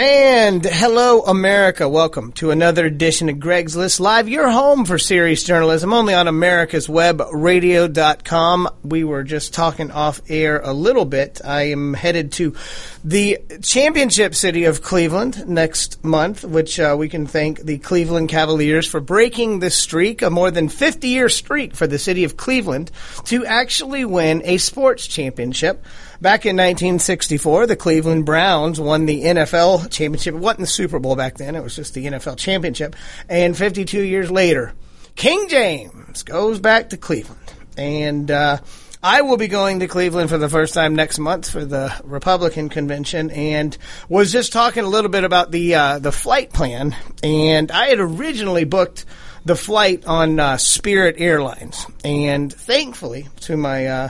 And hello, America. Welcome to another edition of Greg's List Live, your home for serious journalism, only on America's Web Radio.com. We were just talking off air a little bit. I am headed to the championship city of Cleveland next month, which uh, we can thank the Cleveland Cavaliers for breaking the streak, a more than 50 year streak for the city of Cleveland to actually win a sports championship. Back in 1964, the Cleveland Browns won the NFL championship. It wasn't the Super Bowl back then, it was just the NFL championship. And 52 years later, King James goes back to Cleveland. And, uh, I will be going to Cleveland for the first time next month for the Republican convention, and was just talking a little bit about the uh, the flight plan. And I had originally booked the flight on uh, Spirit Airlines, and thankfully, to my uh,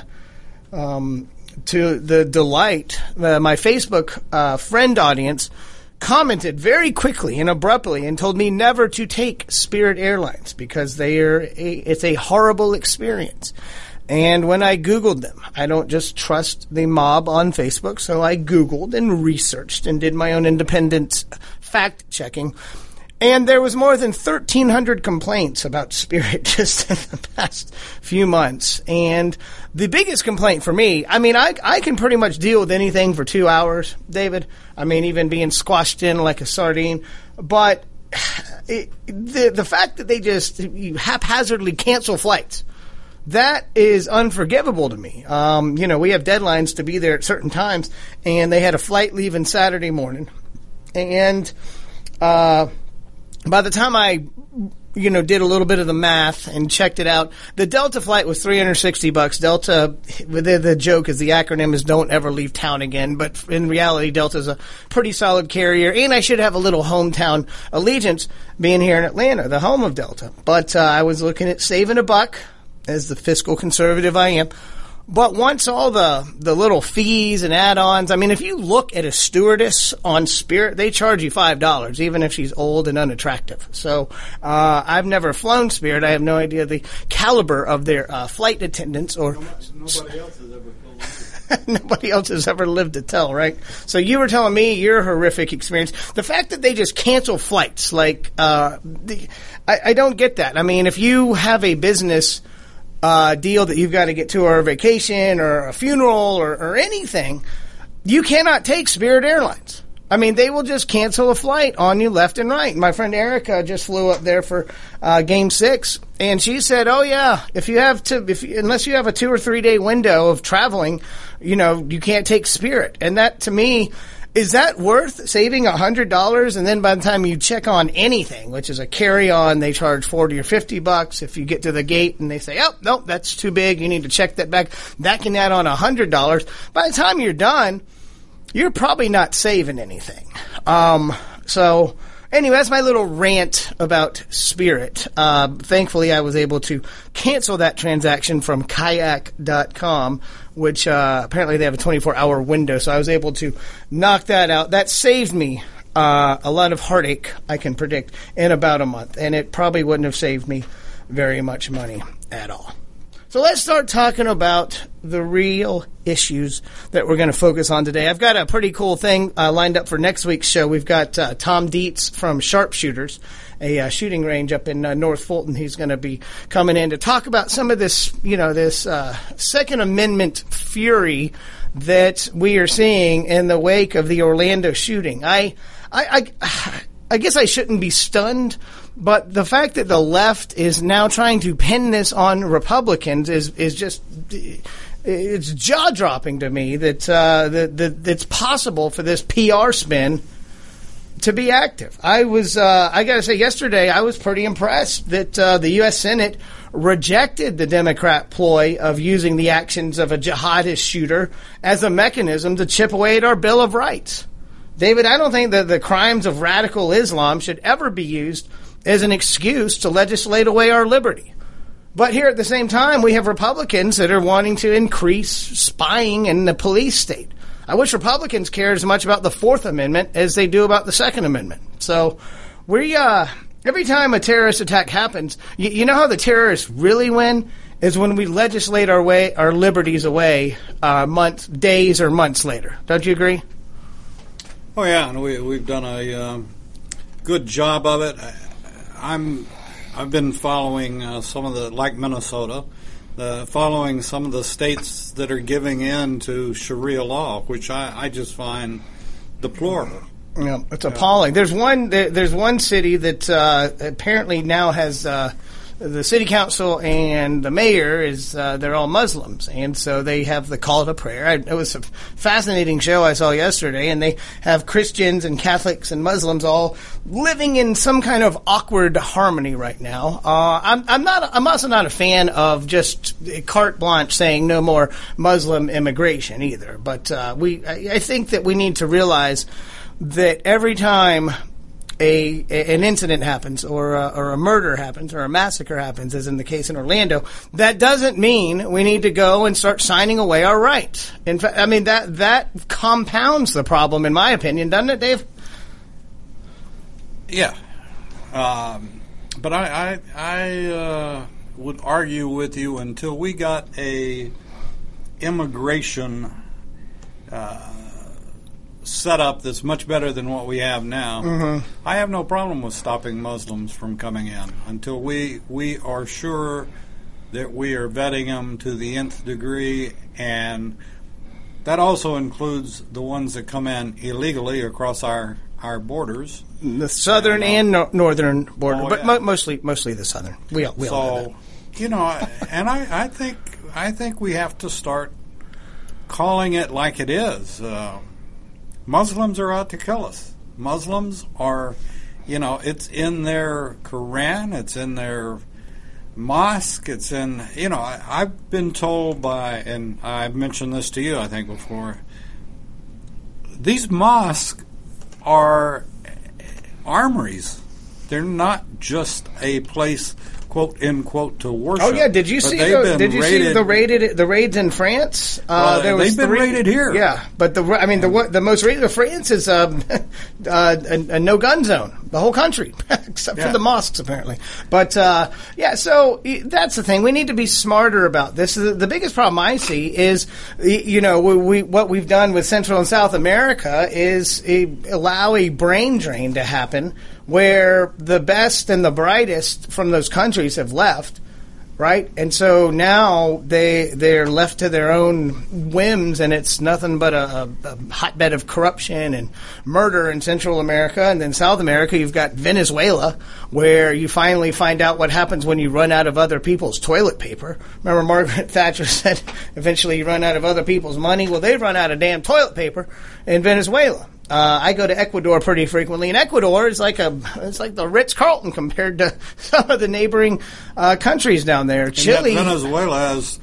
um, to the delight, uh, my Facebook uh, friend audience commented very quickly and abruptly and told me never to take Spirit Airlines because they are a, it's a horrible experience. And when I Googled them, I don't just trust the mob on Facebook, so I Googled and researched and did my own independent fact checking. And there was more than 1,300 complaints about Spirit just in the past few months. And the biggest complaint for me, I mean, I, I can pretty much deal with anything for two hours, David. I mean, even being squashed in like a sardine. But it, the, the fact that they just haphazardly cancel flights, that is unforgivable to me. Um, you know, we have deadlines to be there at certain times, and they had a flight leaving Saturday morning. And, uh, by the time I, you know, did a little bit of the math and checked it out, the Delta flight was 360 bucks. Delta, the, the joke is the acronym is don't ever leave town again, but in reality, Delta is a pretty solid carrier, and I should have a little hometown allegiance being here in Atlanta, the home of Delta. But uh, I was looking at saving a buck, as the fiscal conservative I am but once all the, the little fees and add-ons, I mean, if you look at a stewardess on Spirit, they charge you five dollars, even if she's old and unattractive. So uh, I've never flown Spirit. I have no idea the caliber of their uh, flight attendants or. Nobody else has ever Nobody else has ever lived to tell, right? So you were telling me your horrific experience. The fact that they just cancel flights, like, uh, the, I, I don't get that. I mean, if you have a business uh, deal that you've got to get to or a vacation or a funeral or, or anything, you cannot take Spirit Airlines. I mean, they will just cancel a flight on you left and right. My friend Erica just flew up there for uh, Game Six, and she said, "Oh yeah, if you have to, if unless you have a two or three day window of traveling, you know, you can't take Spirit." And that to me is that worth saving a $100 and then by the time you check on anything, which is a carry on, they charge 40 or 50 bucks. If you get to the gate and they say, oh, nope, that's too big. You need to check that back. That can add on a $100. By the time you're done, you're probably not saving anything. Um, so Anyway, that's my little rant about Spirit. Uh, thankfully, I was able to cancel that transaction from kayak.com, which uh, apparently they have a 24 hour window. So I was able to knock that out. That saved me uh, a lot of heartache, I can predict, in about a month. And it probably wouldn't have saved me very much money at all. So let's start talking about the real issues that we're going to focus on today. I've got a pretty cool thing uh, lined up for next week's show. We've got uh, Tom Dietz from Sharpshooters, a uh, shooting range up in uh, North Fulton. He's going to be coming in to talk about some of this, you know, this uh, Second Amendment fury that we are seeing in the wake of the Orlando shooting. I, I, I, I guess I shouldn't be stunned but the fact that the left is now trying to pin this on Republicans is is just it's jaw dropping to me that, uh, that, that it's possible for this PR spin to be active. I was uh, I got to say yesterday I was pretty impressed that uh, the U.S. Senate rejected the Democrat ploy of using the actions of a jihadist shooter as a mechanism to chip away at our Bill of Rights. David, I don't think that the crimes of radical Islam should ever be used as an excuse to legislate away our liberty. But here at the same time, we have Republicans that are wanting to increase spying in the police state. I wish Republicans cared as much about the Fourth Amendment as they do about the Second Amendment. So we, uh, every time a terrorist attack happens, you, you know how the terrorists really win? is when we legislate our way our liberties away uh, months, days, or months later. Don't you agree? Oh yeah, and we we've done a um, good job of it. I, I'm I've been following uh, some of the like Minnesota, uh, following some of the states that are giving in to Sharia law, which I, I just find deplorable. Yeah, it's appalling. There's one. There, there's one city that uh, apparently now has uh, the city council and the mayor is uh, they're all Muslims, and so they have the call to prayer. I, it was a fascinating show I saw yesterday, and they have Christians and Catholics and Muslims all living in some kind of awkward harmony right now. Uh, I'm, I'm not. I'm also not a fan of just carte blanche saying no more Muslim immigration either. But uh, we, I, I think that we need to realize that every time a, an incident happens or a, or a murder happens or a massacre happens, as in the case in Orlando, that doesn't mean we need to go and start signing away our rights. In fact, I mean that that compounds the problem, in my opinion, doesn't it, Dave? Yeah, um, but I I, I uh, would argue with you until we got a immigration. Uh, setup that's much better than what we have now. Mm-hmm. I have no problem with stopping Muslims from coming in until we we are sure that we are vetting them to the nth degree, and that also includes the ones that come in illegally across our our borders. The southern and no- northern border, Oh, but yeah. mo- mostly mostly the southern. We all, we all know so, you know, and I, I think I think we have to start calling it like it is. Uh, Muslims are out to kill us. Muslims are, you know, it's in their Quran, it's in their mosque, it's in, you know, I, I've been told by, and I've mentioned this to you, I think, before. These mosques are armories. They're not just a place, quote end quote, to worship. Oh yeah, did you But see? The, did you see the raided the raids in France? Uh, Well, there was they've been three- raided here. Yeah, but the I mean the the most raided of France is um, uh, a, a no gun zone. The whole country, except Yeah. for the mosques, apparently. But uh, yeah, so y- that's the thing. We need to be smarter about this. The, the biggest problem I see is, y- you know, we, we what we've done with Central and South America is a, allow a brain drain to happen where the best and the brightest from those countries have left right? And so now they they're left to their own whims, and it's nothing but a, a, a hotbed of corruption and murder in Central America, and then South America you've got Venezuela, where you finally find out what happens when you run out of other people's toilet paper. Remember Margaret Thatcher said, eventually you run out of other people's money. Well, they've run out of damn toilet paper in Venezuela. Uh, I go to Ecuador pretty frequently, and Ecuador is like a it's like the Ritz Carlton compared to some of the neighboring uh, countries down there. And Chile, Venezuela has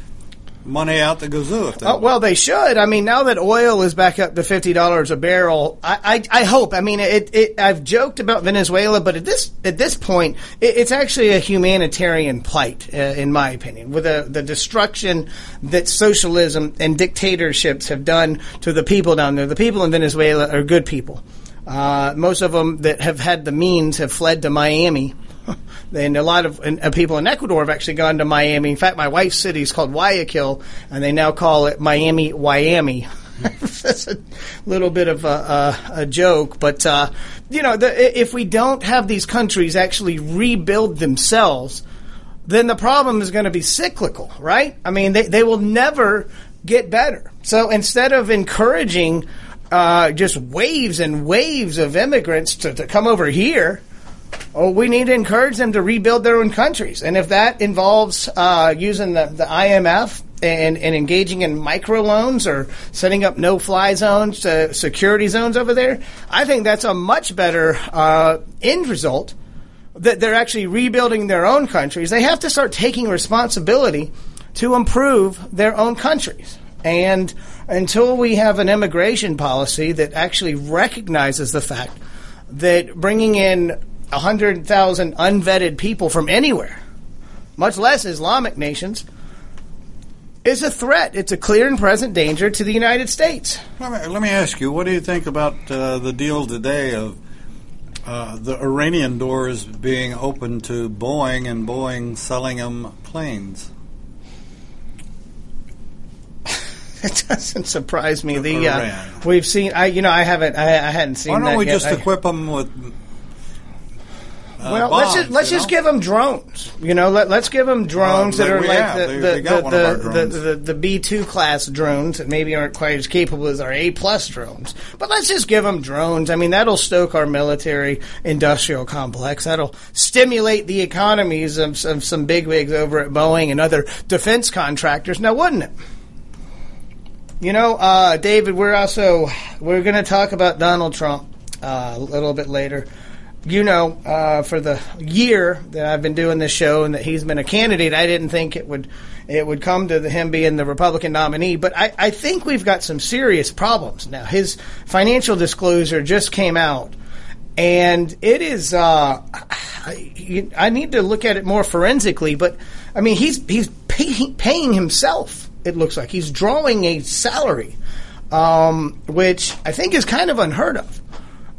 money out the gazoo. Oh, well, they should. I mean, now that oil is back up to fifty dollars a barrel, I, I, I hope. I mean, it, it. I've joked about Venezuela, but at this at this point, it, it's actually a humanitarian plight, uh, in my opinion, with the the destruction that socialism and dictatorships have done to the people down there. The people in Venezuela are good people. Uh, most of them that have had the means have fled to Miami. And a lot of and, people in Ecuador have actually gone to Miami. In fact, my wife's city is called Guayaquil, and they now call it Miami Miami. That's a little bit of a, a, a joke, but uh, you know, the, if we don't have these countries actually rebuild themselves, then the problem is going to be cyclical, right? I mean, they, they will never get better. So instead of encouraging uh, just waves and waves of immigrants to, to come over here, oh, we need to encourage them to rebuild their own countries. And if that involves uh, using the, the IMF and, and engaging in microloans or setting up no-fly zones, uh, security zones over there, I think that's a much better uh, end result that they're actually rebuilding their own countries, they have to start taking responsibility to improve their own countries. And until we have an immigration policy that actually recognizes the fact that bringing in 100,000 unvetted people from anywhere, much less Islamic nations, is a threat. It's a clear and present danger to the United States. Let me, let me ask you, what do you think about uh, the deal today of uh, the Iranian doors being open to Boeing and Boeing selling them planes? it doesn't surprise me. The uh, we've seen. I you know I haven't. I, I hadn't seen. Why don't that we yet. just I- equip them with? Uh, well, let's just let's just know? give them drones. You know, let, let's give them drones Uh, that are like the They- the they the, one of our the, drones. the, the B two class drones that maybe aren't quite as capable as our A plus drones. But let's just give them drones. I mean, that'll stoke our military industrial complex. That'll stimulate the economies of, of some bigwigs over at Boeing and other defense contractors. Now, wouldn't it? You know, uh, David, we're also we're going to talk about Donald Trump uh, a little bit later. You know, uh, for the year that I've been doing this show and that he's been a candidate, I didn't think it would it would come to the, him being the Republican nominee. But I, I think we've got some serious problems now. His financial disclosure just came out, and it is. Uh, I, I need to look at it more forensically, but I mean, he's he's pay, paying himself. It looks like he's drawing a salary, um, which I think is kind of unheard of.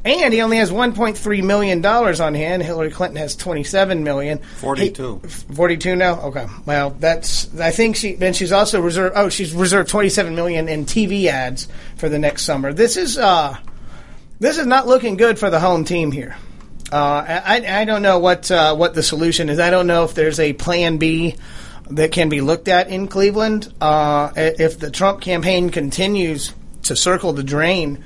And he only has 1.3 million dollars on hand. Hillary Clinton has 27 million. 42. He- 42 now. Okay. Well, that's. I think she. Then she's also reserved. Oh, she's reserved 27 million in TV ads for the next summer. This is. uh This is not looking good for the home team here. Uh, I, I don't know what uh, what the solution is. I don't know if there's a plan B that can be looked at in Cleveland. Uh, if the Trump campaign continues to circle the drain,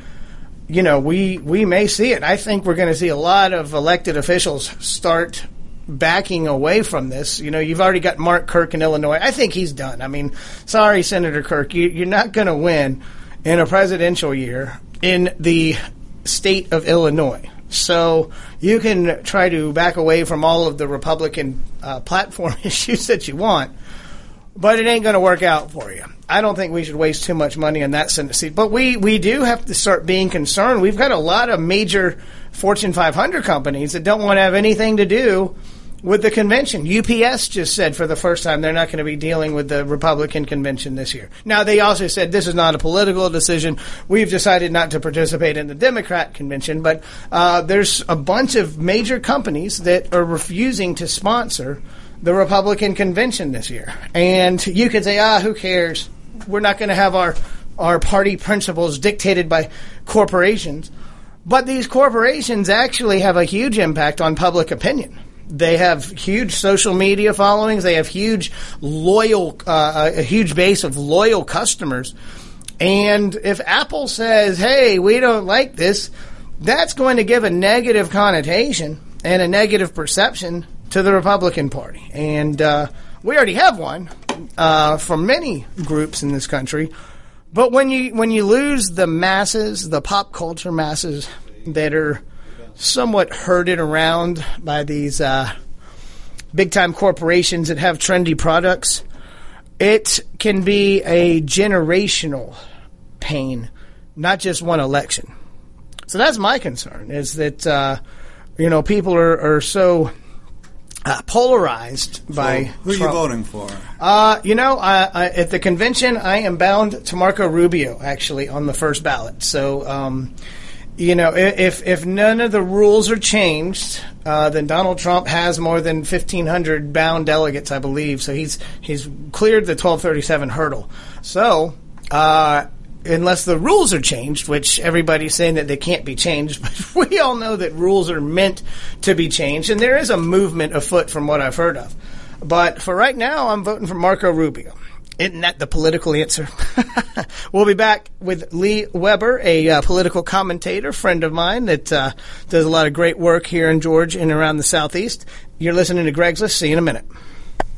you know, we we may see it. I think we're going to see a lot of elected officials start backing away from this. You know, you've already got Mark Kirk in Illinois. I think he's done. I mean, sorry, Senator Kirk, you, you're not going to win in a presidential year in the state of Illinois. So you can try to back away from all of the Republican uh, platform issues that you want, but it ain't going to work out for you. I don't think we should waste too much money on that seat. But we, we do have to start being concerned. We've got a lot of major Fortune 500 companies that don't want to have anything to do with the convention. UPS just said for the first time they're not going to be dealing with the Republican convention this year. Now, they also said this is not a political decision. We've decided not to participate in the Democrat convention, but uh, there's a bunch of major companies that are refusing to sponsor the Republican convention this year. And you could say, ah, who cares? We're not going to have our, our party principles dictated by corporations. But these corporations actually have a huge impact on public opinion. They have huge social media followings. They have huge loyal, uh, a huge base of loyal customers. And if Apple says, "Hey, we don't like this," that's going to give a negative connotation and a negative perception to the Republican Party. And uh, we already have one uh, from many groups in this country. But when you when you lose the masses, the pop culture masses that are somewhat herded around by these uh, big time corporations that have trendy products, it can be a generational pain, not just one election. So that's my concern: is that uh, you know people are, are so uh, polarized by Who are you Trump. voting for? Uh, you know, I, I, at the convention, I am bound to Marco Rubio actually on the first ballot. So, um, you know, if if none of the rules are changed, uh, then Donald Trump has more than fifteen hundred bound delegates, I believe. So he's he's cleared the twelve thirty seven hurdle. So. Unless the rules are changed, which everybody's saying that they can't be changed, but we all know that rules are meant to be changed, and there is a movement afoot from what I've heard of. But for right now, I'm voting for Marco Rubio. Isn't that the political answer? we'll be back with Lee Weber, a uh, political commentator, friend of mine that uh, does a lot of great work here in Georgia and around the Southeast. You're listening to Greg's List. See you in a minute.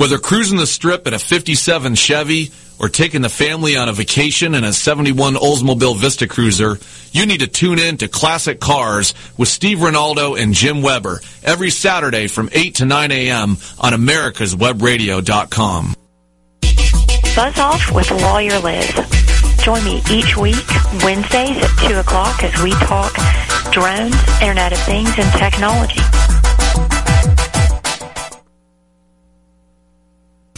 Whether cruising the strip in a 57 Chevy or taking the family on a vacation in a 71 Oldsmobile Vista Cruiser, you need to tune in to Classic Cars with Steve Ronaldo and Jim Weber every Saturday from 8 to 9 a.m. on americaswebradio.com. Buzz Off with Lawyer Liz. Join me each week, Wednesdays at 2 o'clock as we talk drones, Internet of Things, and technology.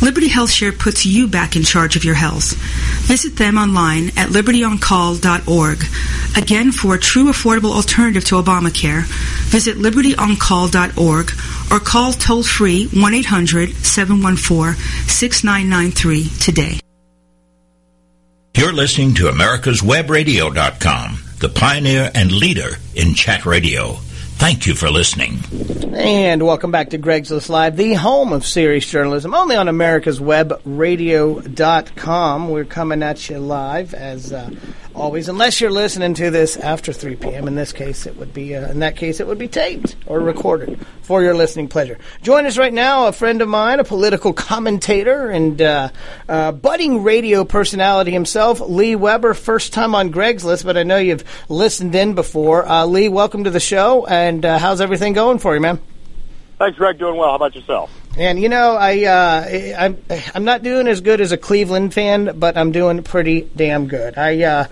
Liberty HealthShare puts you back in charge of your health. Visit them online at libertyoncall.org. Again, for a true affordable alternative to Obamacare, visit libertyoncall.org or call toll free 1 800 714 6993 today. You're listening to America'sWebRadio.com, the pioneer and leader in chat radio. Thank you for listening. And welcome back to Greg's List Live, the home of serious journalism, only on America's Web Radio.com. We're coming at you live as uh, always, unless you're listening to this after 3 p.m. In this case, it would be uh, in that case it would be taped or recorded for your listening pleasure. Join us right now, a friend of mine, a political commentator and uh, uh, budding radio personality himself, Lee Weber. First time on Greg's List, but I know you've listened in before. Uh, Lee, welcome to the show, and uh, how's everything going for you, man? Thanks, Greg. Doing well. How about yourself? And you know, I uh, I'm I'm not doing as good as a Cleveland fan, but I'm doing pretty damn good. I uh,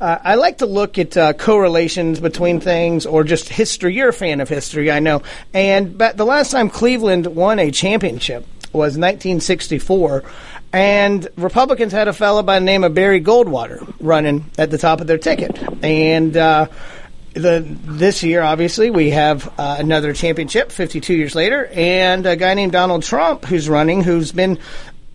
uh, I like to look at uh, correlations between things or just history. You're a fan of history, I know. And but the last time Cleveland won a championship was 1964. And Republicans had a fellow by the name of Barry Goldwater running at the top of their ticket. And uh, the this year, obviously, we have uh, another championship, 52 years later, and a guy named Donald Trump who's running, who's been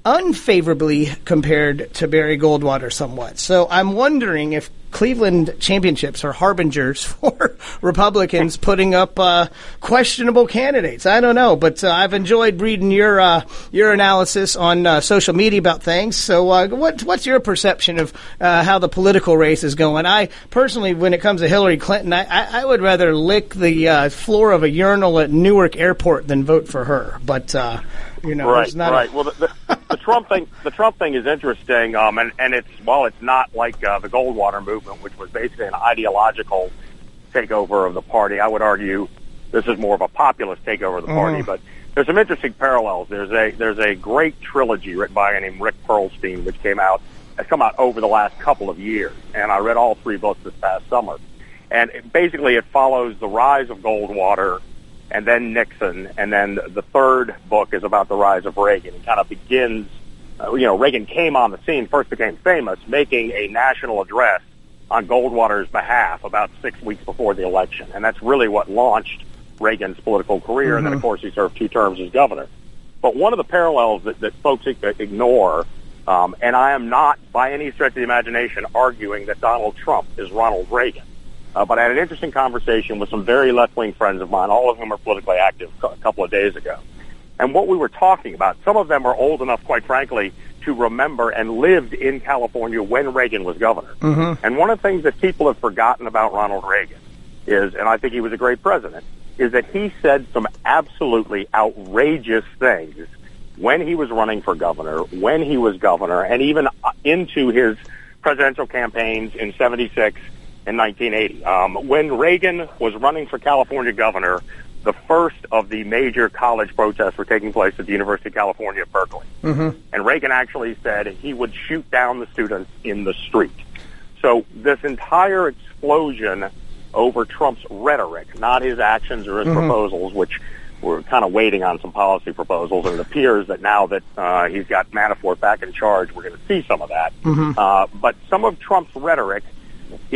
unfavorably compared to Barry Goldwater somewhat. So I'm wondering if Cleveland championships are harbingers for Republicans putting up uh, questionable candidates. I don't know, but uh, I've enjoyed reading your uh, your analysis on uh, social media about things. So, uh, what, what's your perception of uh, how the political race is going? I personally, when it comes to Hillary Clinton, I, I, I would rather lick the floor of a urinal at Newark Airport than vote for her. But you know, right, right. A- well, the, the, the Trump thing, the Trump thing is interesting, um, and and it's while it's not like uh, the Goldwater movement, which was basically an ideological takeover of the party. I would argue this is more of a populist takeover of the party, Mm-hmm. but. There's some interesting parallels. There's a there's a great trilogy written by a guy named Rick Perlstein, which came out has come out over the last couple of years, and I read all three books this past summer. And it, basically, it follows the rise of Goldwater, and then Nixon, and then the third book is about the rise of Reagan. It kind of begins, uh, you know, Reagan came on the scene, first became famous, making a national address on Goldwater's behalf about six weeks before the election, and that's really what launched Reagan's political career. And then, of course, he served two terms as governor. But one of the parallels that, that folks ignore, um, and I am not by any stretch of the imagination arguing that Donald Trump is Ronald Reagan. Uh, but I had an interesting conversation with some very left-wing friends of mine, all of whom are politically active, a couple of days ago. And what we were talking about, some of them are old enough, quite frankly, to remember and lived in California when Reagan was governor. And one of the things that people have forgotten about Ronald Reagan is, and I think he was a great president, is that he said some absolutely outrageous things when he was running for governor, when he was governor, and even uh, into his presidential campaigns in 76 and 1980. Um, when Reagan was running for California governor, the first of the major college protests were taking place at the University of California at Berkeley. And Reagan actually said he would shoot down the students in the street. So this entire explosion over Trump's rhetoric, not his actions or his proposals, which we're kind of waiting on some policy proposals, and it appears that now that uh, he's got Manafort back in charge, we're going to see some of that. Uh, but some of Trump's rhetoric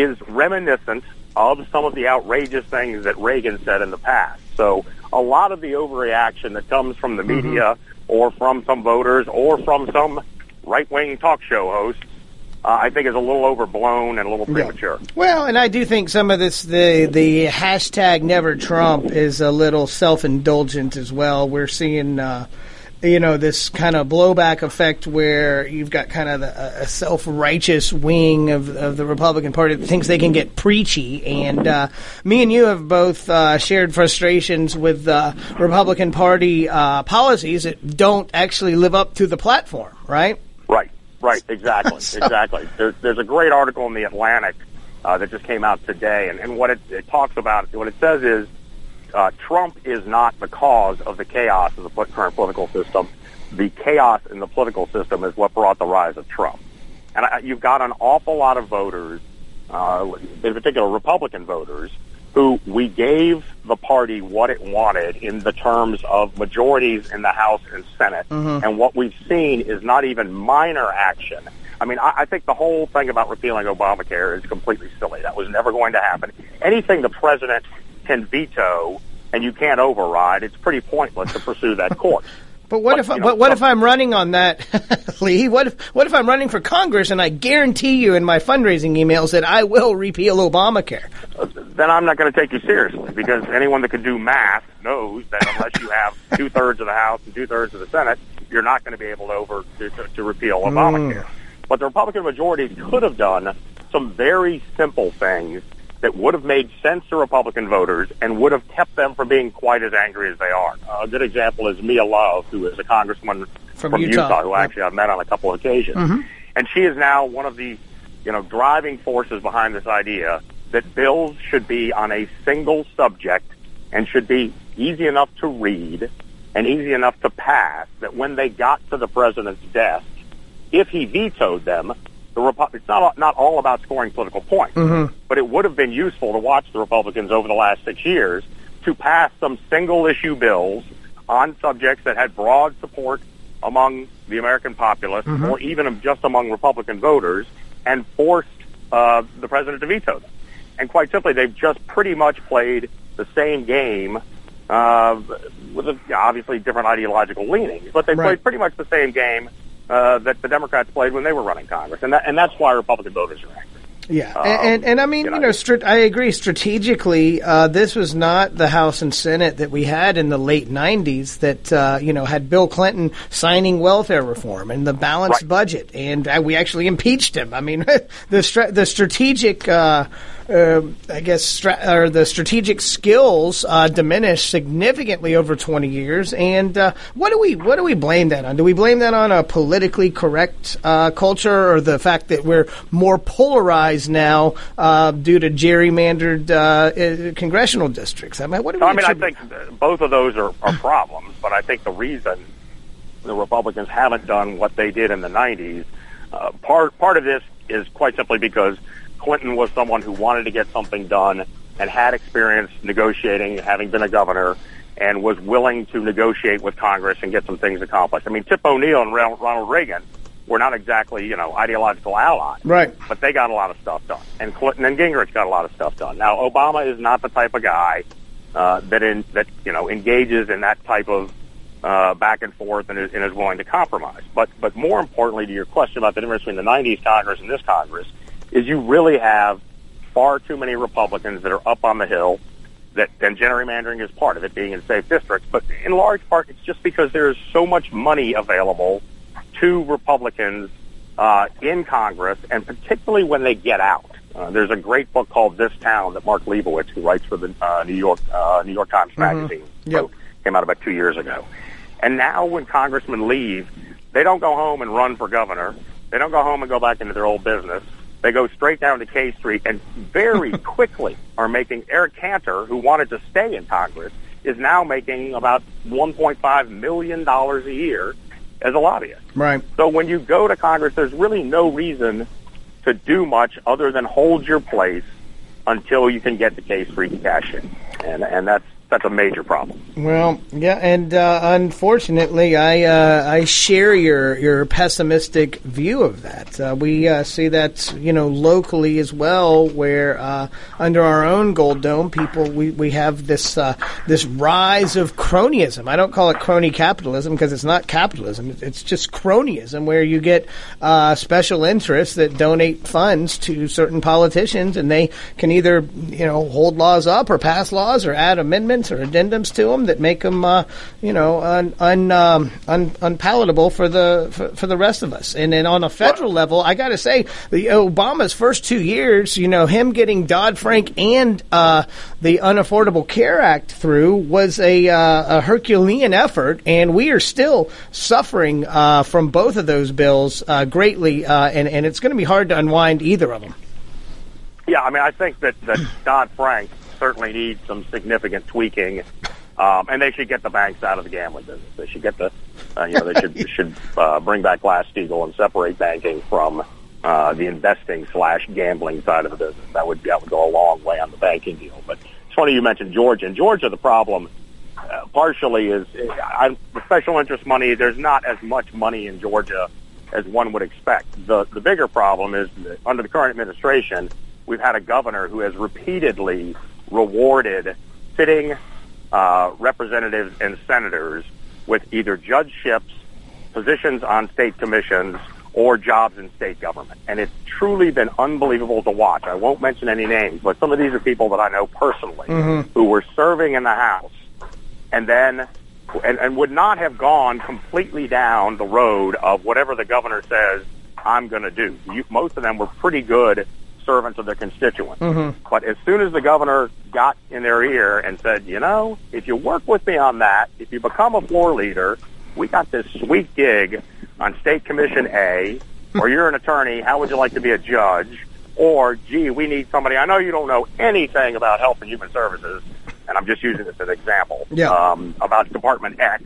is reminiscent of some of the outrageous things that Reagan said in the past. So a lot of the overreaction that comes from the media or from some voters or from some right-wing talk show hosts uh, I think is a little overblown and a little premature. Well, and I do think some of this, the the hashtag Never Trump, is a little self indulgent as well. We're seeing. Uh, you know this kind of blowback effect where you've got kind of the, a self-righteous wing of, of the Republican Party that thinks they can get preachy, and uh, me and you have both uh, shared frustrations with uh, Republican Party uh, policies that don't actually live up to the platform, right? Right, right, exactly, so, exactly. There's there's a great article in the Atlantic uh, that just came out today, and, and what it, it talks about, what it says is uh, Trump is not the cause of the chaos of the current political system. The chaos in the political system is what brought the rise of Trump. And I, you've got an awful lot of voters, uh, in particular Republican voters, who we gave the party what it wanted in the terms of majorities in the House and Senate. Mm-hmm. And what we've seen is not even minor action. I mean, I, I think the whole thing about repealing Obamacare is completely silly. That was never going to happen. Anything the president can veto and you can't override, it's pretty pointless to pursue that course. But what but, if you know, but what if I'm running on that, Lee? What if what if I'm running for Congress and I guarantee you in my fundraising emails that I will repeal Obamacare? Then I'm not going to take you seriously because anyone that can do math knows that unless you have two thirds of the House and two thirds of the Senate, you're not going to be able to over to, to, to repeal Obamacare. Mm. But the Republican majority could have done some very simple things that would have made sense to Republican voters and would have kept them from being quite as angry as they are. Uh, a good example is Mia Love, who is a congresswoman from, from Utah. Utah. who yep. actually I've met on a couple of occasions. Mm-hmm. And she is now one of the, you know, driving forces behind this idea that bills should be on a single subject and should be easy enough to read and easy enough to pass that when they got to the president's desk, if he vetoed them, the Repu- it's not not all about scoring political points, mm-hmm. but it would have been useful to watch the Republicans over the last six years to pass some single issue bills on subjects that had broad support among the American populace, mm-hmm. or even just among Republican voters, and forced uh, the president to veto them. And quite simply, they've just pretty much played the same game uh, with a, obviously different ideological leanings, but they right. played pretty much the same game uh, that the Democrats played when they were running Congress, and that, and that's why Republican voters are angry. Yeah, um, and, and, and I mean, you know, you know stri- I agree. Strategically, uh, this was not the House and Senate that we had in the late '90s that uh, you know had Bill Clinton signing welfare reform and the balanced right. budget, and uh, we actually impeached him. I mean, the stra- the strategic uh, I guess, stra- or the strategic skills uh, diminished significantly over 20 years. And uh, what do we what do we blame that on? Do we blame that on a politically correct uh, culture, or the fact that we're more polarized now uh, due to gerrymandered uh, congressional districts? I mean, what do we? I mean, I think both of those are, are problems, but I think the reason the Republicans haven't done what they did in the 90s. part part of this is quite simply because Clinton was someone who wanted to get something done and had experience negotiating, having been a governor, and was willing to negotiate with Congress and get some things accomplished. I mean, Tip O'Neill and Ronald Reagan were not exactly, you know, ideological allies. Right. But they got a lot of stuff done. And Clinton and Gingrich got a lot of stuff done. Now, Obama is not the type of guy uh, that in, that, you know, engages in that type of uh, back and forth and is, and is willing to compromise. But, but more importantly to your question about the difference between the 90s Congress and this Congress, is you really have far too many Republicans that are up on the hill. That and gerrymandering is part of it, being in safe districts. But in large part, it's just because there is so much money available to Republicans uh, in Congress, and particularly when they get out. Uh, there's a great book called This Town that Mark Leibovich, who writes for the uh, New York uh, New York Times mm-hmm. Magazine, yep. wrote, came out about two years ago. And now, when congressmen leave, they don't go home and run for governor. They don't go home and go back into their old business. They go straight down to K Street and very quickly are making Eric Cantor, who wanted to stay in Congress, is now making about $1.5 million a year as a lobbyist. Right. So when you go to Congress, there's really no reason to do much other than hold your place until you can get the K Street cash in. And, and that's, that's a major problem. Well, yeah, and uh, unfortunately, I uh, I share your your pessimistic view of that. Uh, we uh, see that you know locally as well, where uh, under our own Gold Dome, people we, we have this uh, this rise of cronyism. I don't call it crony capitalism because it's not capitalism; it's just cronyism, where you get special interests that donate funds to certain politicians, and they can either you know hold laws up or pass laws or add amendments or addendums to them that make them, uh, you know, un, un, um, un, unpalatable for the for, for, the rest of us. And then on a federal level, I got to say, the Obama's first two years, you know, him getting Dodd Frank and uh, the Unaffordable Care Act through was a, uh, a Herculean effort, and we are still suffering uh, from both of those bills uh, greatly, uh, and and it's going to be hard to unwind either of them. Yeah, I mean, I think that, that Dodd Frank certainly needs some significant tweaking. Um, and they should get the banks out of the gambling business. They should get the, uh, you know, they should should uh, bring back Glass Steagall and separate banking from uh, the investing slash gambling side of the business. That would that would go a long way on the banking deal. But it's funny you mentioned Georgia. And Georgia, the problem uh, partially is I, the special interest money. There's not as much money in Georgia as one would expect. The the bigger problem is that under the current administration, we've had a governor who has repeatedly rewarded sitting uh, representatives and senators with either judgeships, positions on state commissions, or jobs in state government. And it's truly been unbelievable to watch. I won't mention any names, but some of these are people that I know personally mm-hmm. who were serving in the House and then and, and would not have gone completely down the road of whatever the governor says I'm going to do. You, most of them were pretty good servants of their constituents. Mm-hmm. But as soon as the governor got in their ear and said, you know, if you work with me on that, if you become a floor leader, we got this sweet gig on State Commission A, or you're an attorney, how would you like to be a judge? Or, gee, we need somebody. I know you don't know anything about health and human services, and I'm just using this as an example, yeah. um, about Department X.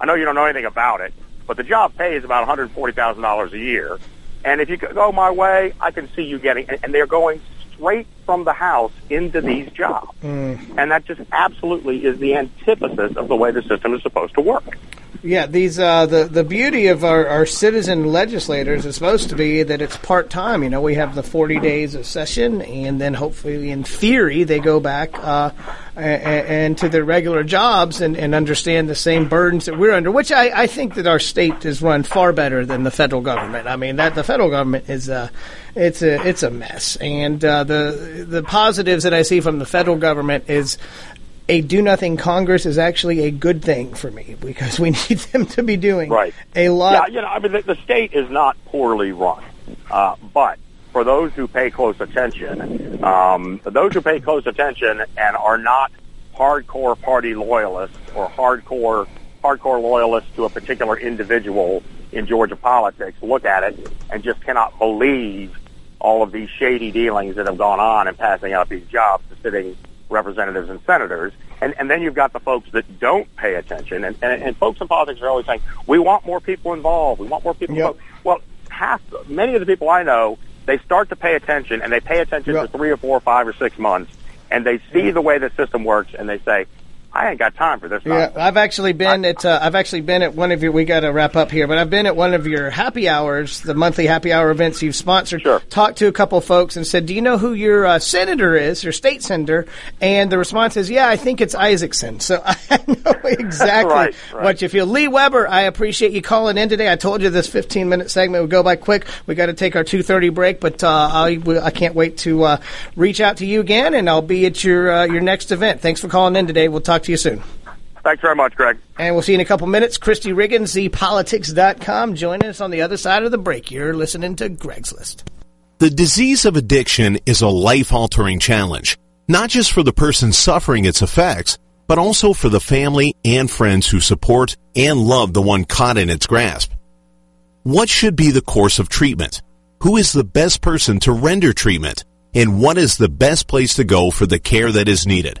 I know you don't know anything about it, but the job pays about $140,000 a year and if you go my way, I can see you getting, and they're going straight from the House into these jobs. Mm. And that just absolutely is the antithesis of the way the system is supposed to work. Yeah, these uh, the the beauty of our, our citizen legislators is supposed to be that it's part time. You know, we have the forty days of session, and then hopefully, in theory, they go back uh, and, to their regular jobs and, and understand the same burdens that we're under. Which I, I think that our state is run far better than the federal government. I mean, that the federal government is uh, it's a it's a mess, and uh, the the positives that I see from the federal government is a do nothing Congress is actually a good thing for me because we need them to be doing right. a lot. Yeah, you know, I mean, the, the state is not poorly run, uh, but for those who pay close attention, um, those who pay close attention and are not hardcore party loyalists or hardcore hardcore loyalists to a particular individual in Georgia politics look at it and just cannot believe all of these shady dealings that have gone on in passing out these jobs to sitting representatives and senators. And, and then you've got the folks that don't pay attention. And, and, and folks in politics are always saying, we want more people involved. We want more people yep. involved. Well, half, many of the people I know, they start to pay attention and they pay attention yep. for three or four or five or six months and they see mm-hmm. the way the system works and they say, I ain't got time for this. Yeah, I've actually been I, at uh, I've actually been at one of your. We got to wrap up here, but I've been at one of your happy hours, the monthly happy hour events you've sponsored. Sure. Talked to a couple folks and said, "Do you know who your uh, senator is, your state senator?" And the response is, "Yeah, I think it's Isakson." So I know exactly right, right. what you feel. Lee Weber, I appreciate you calling in today. I told you this 15 minute segment would go by quick. We got to take our 2:30 break, but uh, I, I can't wait to uh, reach out to you again, and I'll be at your uh, your next event. Thanks for calling in today. We'll talk to you soon. Thanks very much, Greg. And we'll see you in a couple minutes. Christy Riggin, ZPolitics.com, joining us on the other side of the break. You're listening to Greg's List. The disease of addiction is a life altering challenge, not just for the person suffering its effects, but also for the family and friends who support and love the one caught in its grasp. What should be the course of treatment? Who is the best person to render treatment? And what is the best place to go for the care that is needed?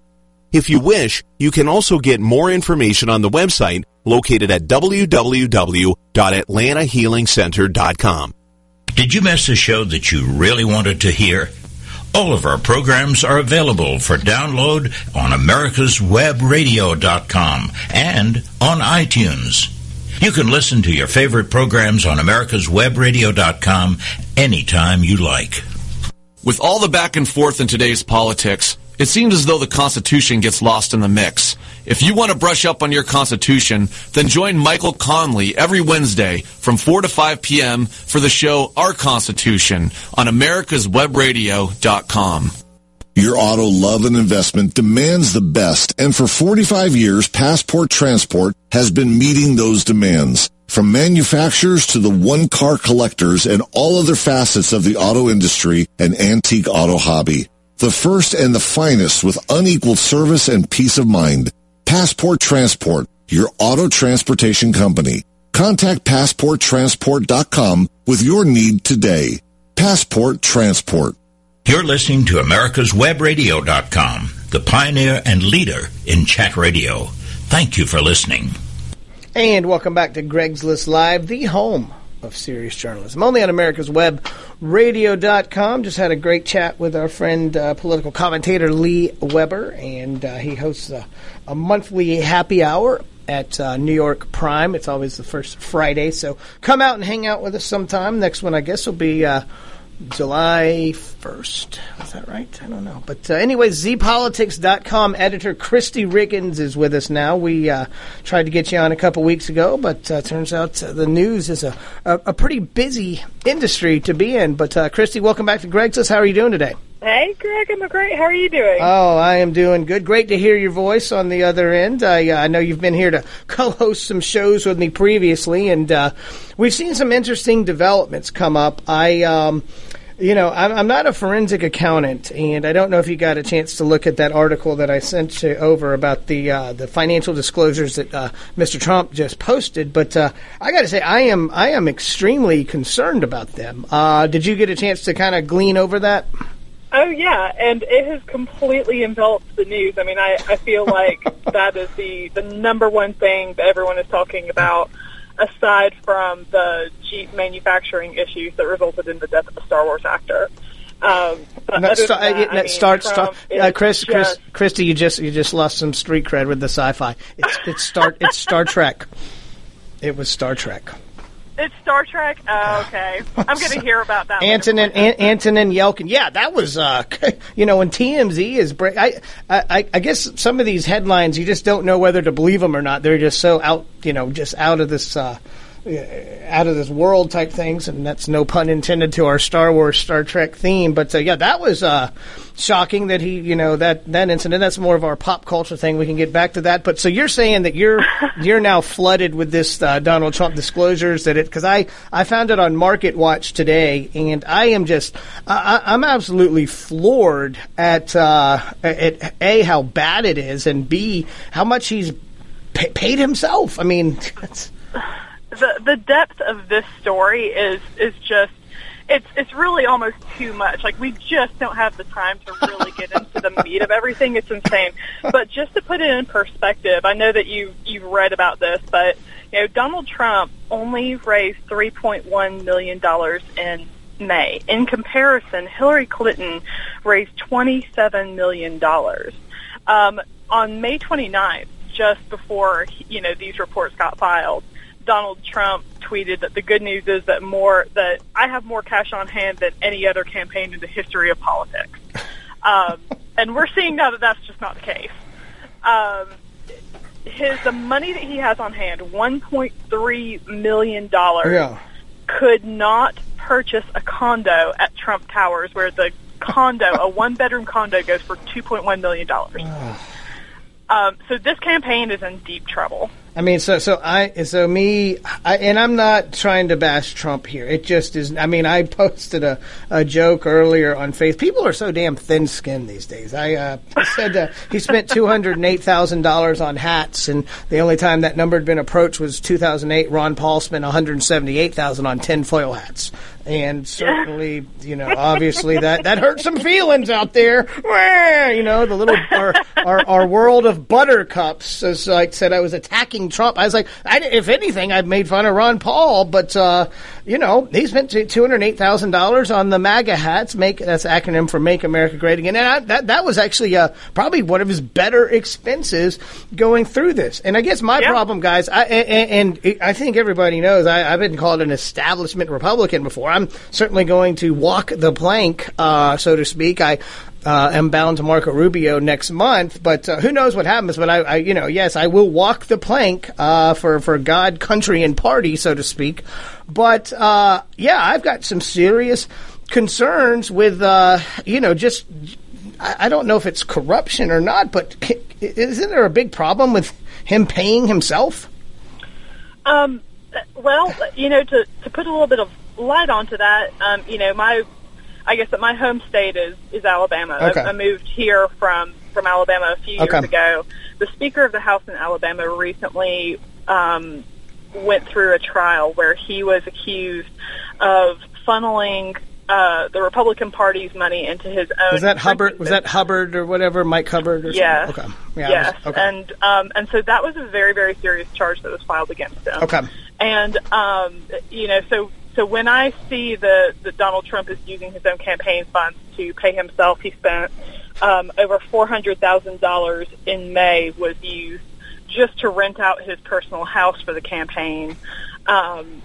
If you wish, you can also get more information on the website located at www.atlantahealingcenter.com. Did you miss a show that you really wanted to hear? All of our programs are available for download on americaswebradio.com and on iTunes. You can listen to your favorite programs on americaswebradio.com anytime you like. With all the back and forth in today's politics, it seems as though the Constitution gets lost in the mix. If you want to brush up on your Constitution, then join Michael Conley every Wednesday from 4 to 5 p.m. for the show Our Constitution on americaswebradio.com. Your auto love and investment demands the best, and for 45 years, Passport Transport has been meeting those demands. From manufacturers to the one-car collectors and all other facets of the auto industry and antique auto hobby. The first and the finest with unequaled service and peace of mind. Passport Transport, your auto transportation company. Contact PassportTransport.com with your need today. Passport Transport. You're listening to AmericasWebRadio.com, the pioneer and leader in chat radio. Thank you for listening. And welcome back to Greg's List Live, the home of serious journalism. Only on America's Web Radio.com. Just had a great chat with our friend, uh, political commentator Lee Weber, and uh, he hosts a, a, monthly happy hour at uh, New York Prime. It's always the first Friday, so come out and hang out with us sometime. Next one, I guess, will be uh, July 1st. Is that right? I don't know. But uh, anyway, zpolitics.com editor Christy Riggins is with us now. We uh, tried to get you on a couple weeks ago, but uh, turns out uh, the news is a, a, a, pretty busy industry to be in. But uh, Christy, welcome back to Greg's List. How are you doing today? Hey, Greg, I'm great. How are you doing? Oh, I am doing good. Great to hear your voice on the other end. I, uh, I know you've been here to co-host some shows with me previously, and uh, we've seen some interesting developments come up. I, um, you know, I'm, I'm, not a forensic accountant, and I don't know if you got a chance to look at that article that I sent you over about the uh, the financial disclosures that uh, Mr. Trump just posted. But uh, I got to say, I am I am extremely concerned about them. Uh, did you get a chance to kind of glean over that? Oh yeah, and it has completely enveloped the news. I mean, I, I feel like that is the the number one thing that everyone is talking about, aside from the Jeep manufacturing issues that resulted in the death of a Star Wars actor. Um, that, that, I mean, start, start, uh, Chris, Chris, Christy, you just you just lost some street cred with the sci-fi. It's it's Star it's Star Trek. It was Star Trek. It's Star Trek. Oh, okay, I'm going to hear about that. Antonin An- Antonin Yelkin. Yeah, that was. Uh, you know, when TMZ is break. I, I I guess some of these headlines you just don't know whether to believe them or not. They're just so out. You know, just out of this. Uh, out of this world type things, and that's no pun intended to our Star Wars, Star Trek theme. But uh, yeah, that was uh, shocking that he, you know, that that incident. That's more of our pop culture thing. We can get back to that. But so you're saying that you're you're now flooded with this uh, Donald Trump disclosures that it because I I found it on Market Watch today, and I am just I, I'm absolutely floored at uh, at a how bad it is, and b how much he's paid himself. I mean. the the depth of this story is is just it's it's really almost too much. Like we just don't have the time to really get into the meat of everything. It's insane. But just to put it in perspective, I know that you you've read about this, but you know Donald Trump only raised three point one million dollars in May. In comparison, Hillary Clinton raised twenty seven million dollars. Um, on May 29th, just before you know these reports got filed, Donald Trump tweeted that the good news is that more that I have more cash on hand than any other campaign in the history of politics. Um, and we're seeing now that that's just not the case. Um, his the money that he has on hand, 1.3 million dollars, yeah. could not purchase a condo at Trump Towers, where the condo, a one bedroom condo, goes for 2.1 million dollars. Um, so this campaign is in deep trouble. I mean, so so I so me, I, and I'm not trying to bash Trump here. It just is. I mean, I posted a, a joke earlier on Faith. People are so damn thin skinned these days. I uh, said uh, he spent two hundred and eight thousand dollars on hats, and the only time that number had been approached was two thousand eight. Ron Paul spent one hundred seventy eight thousand on tinfoil hats and certainly, you know, obviously that that hurt some feelings out there. You know, the little our our, our world of buttercups, as I said, I was attacking Trump. I was like, I, if anything, I've made fun of Ron Paul, but uh, you know, he spent two hundred eight thousand dollars on the MAGA hats. Make that's acronym for Make America Great Again, and I, that that was actually uh, probably one of his better expenses going through this. And I guess my problem, guys, I, and, and I think everybody knows I, I've been called an establishment Republican before. I'm certainly going to walk the plank, uh, so to speak. I uh, am bound to Marco Rubio next month, but uh, who knows what happens? But I, I, you know, yes, I will walk the plank uh, for for God, country, and party, so to speak. But uh, yeah, I've got some serious concerns with, uh, you know, just I, I don't know if it's corruption or not, but isn't there a big problem with him paying himself? Um, well, you know, to to put a little bit of light onto that, um, you know, my I guess that my home state is is Alabama. I- Okay. I, moved here from from Alabama a few years Okay. ago. The Speaker of the House in Alabama recently um, went through a trial where he was accused of funneling uh, the Republican Party's money into his own. Was that Hubbard? Was that Hubbard or whatever? Mike Hubbard or Yes. something? Okay. Yeah. yes, was- okay. and um, and so that was a very very serious charge that was filed against him. Okay. And um, you know, so so when I see that Donald Trump is using his own campaign funds to pay himself, he spent um, over four hundred thousand dollars in May was used just to rent out his personal house for the campaign. Um,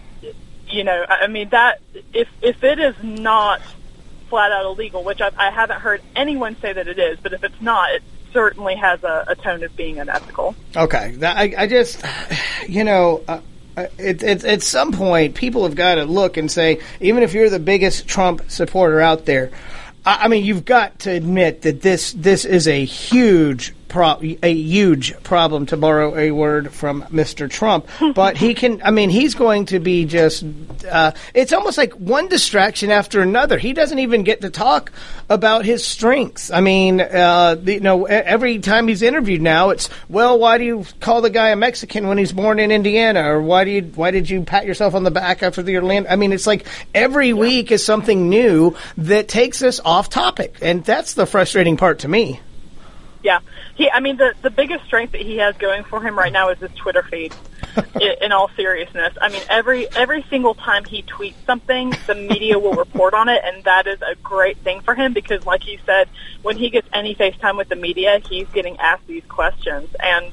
you know, I mean that if if it is not flat out illegal, which I, I haven't heard anyone say that it is, but if it's not, it certainly has a, a tone of being unethical. Okay, I, I just, you know, uh, Uh, it, it, at some point, people have got to look and say, even if you're the biggest Trump supporter out there, I, I mean, you've got to admit that this this is a huge. Pro- a huge problem to borrow a word from Mr. Trump, but he can. I mean, he's going to be just. Uh, it's almost like one distraction after another. He doesn't even get to talk about his strengths. I mean, uh, you know, every time he's interviewed now, it's well, why do you call the guy a Mexican when he's born in Indiana, or why do you why did you pat yourself on the back after the Orlando? I mean, it's like every week is something new that takes us off topic, and that's the frustrating part to me. Yeah, he. I mean, the the biggest strength that he has going for him right now is his Twitter feed. in all seriousness, I mean, every every single time he tweets something, the media will report on it, and that is a great thing for him because, like you said, when he gets any FaceTime with the media, he's getting asked these questions, and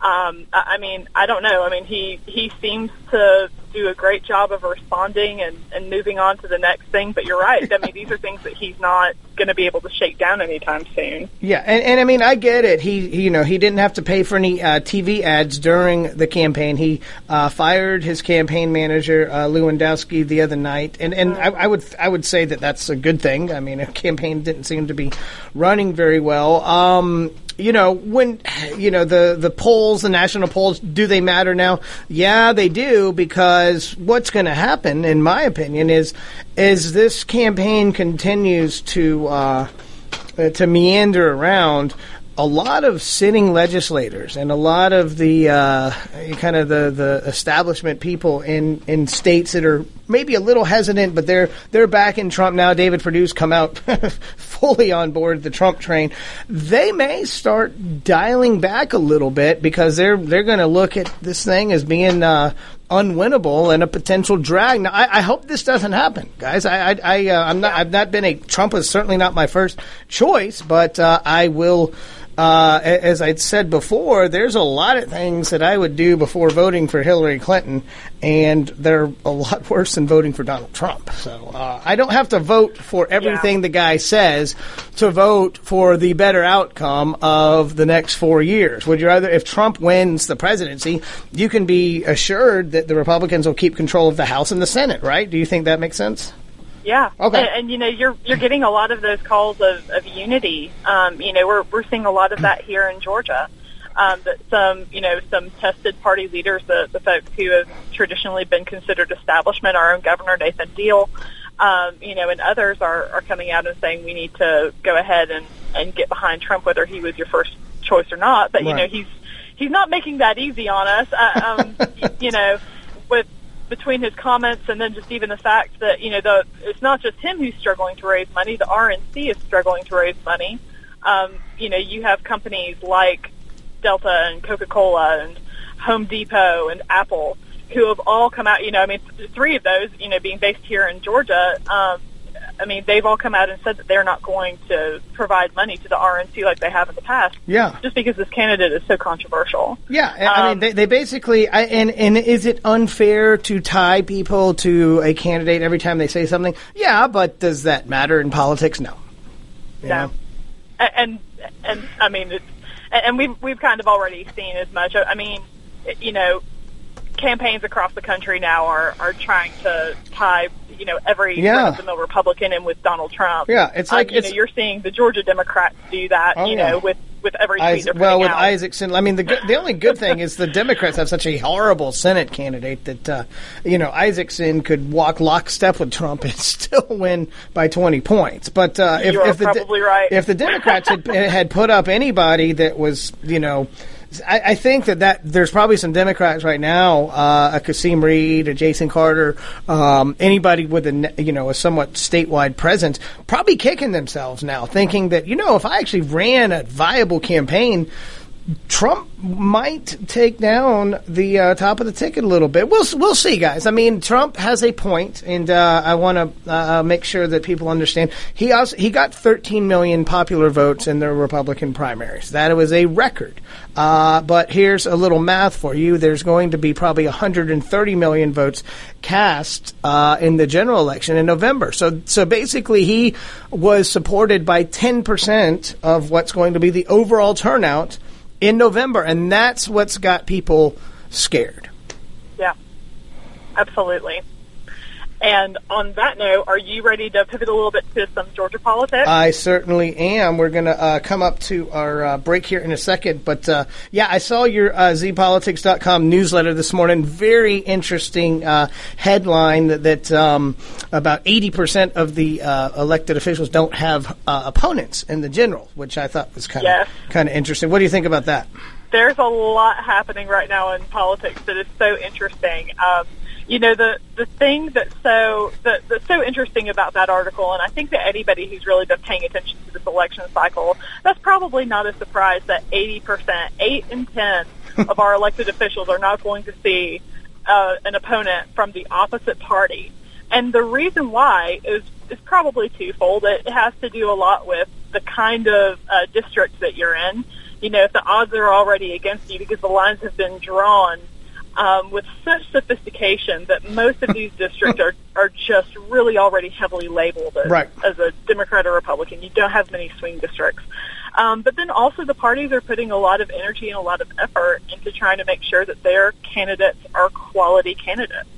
um, I I mean, I don't know. I mean, he he seems to do a great job of responding and and moving on to the next thing. But you're right. I mean, these are things that he's not going to be able to shake down anytime soon. Yeah, and, and I mean, I get it. He, he, you know, he didn't have to pay for any uh, TV ads during the campaign. He uh, fired his campaign manager uh, Lewandowski the other night, and and I, I would I would say that that's a good thing. I mean, a campaign didn't seem to be running very well. Um, you know, when you know the the polls, the national polls, do they matter now? Yeah, they do because what's going to happen, in my opinion, is as this campaign continues to uh, uh, to meander around, a lot of sitting legislators and a lot of the uh, kind of the, the establishment people in, in states that are maybe a little hesitant, but they're they're back in Trump now. David Perdue's come out fully on board the Trump train. They may start dialing back a little bit because they're they're going to look at this thing as being uh, unwinnable and a potential drag. Now, I, I hope this doesn't happen, guys. I, I, I uh, I'm not. I've not been a Trump is certainly not my first choice, but uh, I will. Uh, as I'd said before, there's a lot of things that I would do before voting for Hillary Clinton, and they're a lot worse than voting for Donald Trump. So uh, I don't have to vote for everything the guy says to vote for the better outcome of the next four years. Would you rather, if Trump wins the presidency, you can be assured that the Republicans will keep control of the House and the Senate, right? Do you think that makes sense? Yeah. Okay. And, and you know, you're you're getting a lot of those calls of, of unity. Um, you know, we're we're seeing a lot of that here in Georgia. Um, that some, you know, some tested party leaders, the, the folks who have traditionally been considered establishment, our own Governor Nathan Deal, um, you know, and others are, are coming out and saying we need to go ahead and, and get behind Trump, whether he was your first choice or not. But you know, he's he's not making that easy on us. Uh, um, you know, between his comments and then just even the fact that you know the it's not just him who's struggling to raise money. The RNC is struggling to raise money. Um, you know, you have companies like Delta and Coca Cola and Home Depot and Apple who have all come out. You know, I mean, th- three of those, you know, being based here in Georgia. Um, I mean, they've all come out and said that they're not going to provide money to the RNC like they have in the past. Yeah. Just because this candidate is so controversial. Yeah, I I mean, Um, they, they basically, I, and and is it unfair to tie people to a candidate every time they say something? Yeah, but does that matter in politics? No. You No. know? And and I mean, it's, and we've we've kind of already seen as much. I mean, you know, campaigns across the country now are are trying to tie you know every Yeah. run-of-the-mill Republican in with Donald Trump. Yeah, it's Um, like you it's- know you're seeing the Georgia Democrats do that. Oh, you yeah. know with with every Isaac, well, with out. Isakson, I mean, the the only good thing is the Democrats have such a horrible Senate candidate that uh, you know Isakson could walk lockstep with Trump and still win by twenty points. But uh, if, if the right. if the Democrats had had put up anybody that was you know. I, I think that, that there's probably some Democrats right now, uh, a Kasim Reed, a Jason Carter, um, anybody with a you know a somewhat statewide presence, probably kicking themselves now, thinking that you know if I actually ran a viable campaign, Trump might take down the uh, top of the ticket a little bit. We'll we'll see, guys. I mean, Trump has a point, and uh, I want to uh, make sure that people understand. He also he got 13 million popular votes in the Republican primaries. That was a record. Uh, but here's a little math for you. There's going to be probably 130 million votes cast uh, in the general election in November. So so basically, he was supported by 10 percent of what's going to be the overall turnout in November, and that's what's got people scared. Yeah, absolutely. And on that note, are you ready to pivot a little bit to some Georgia politics? I certainly am. We're going to uh, come up to our uh, break here in a second. But uh, yeah, I saw your uh, zpolitics.com newsletter this morning. Very interesting uh, headline that, that um, about 80% of the uh, elected officials don't have uh, opponents in the general, which I thought was kind of Yes. kind of interesting. What do you think about that? there's a lot happening right now in politics that is so interesting. Um, you know, the the thing that's so that, that's so interesting about that article, and I think that anybody who's really been paying attention to this election cycle, that's probably not a surprise that 80%, eight in ten of our elected officials are not going to see uh, an opponent from the opposite party. And the reason why is is probably twofold. It has to do a lot with the kind of uh, district that you're in. You know, if the odds are already against you because the lines have been drawn um, with such sophistication that most of these districts are, are just really already heavily labeled as, Right. as a Democrat or Republican. You don't have many swing districts. Um, but then also the parties are putting a lot of energy and a lot of effort into trying to make sure that their candidates are quality candidates.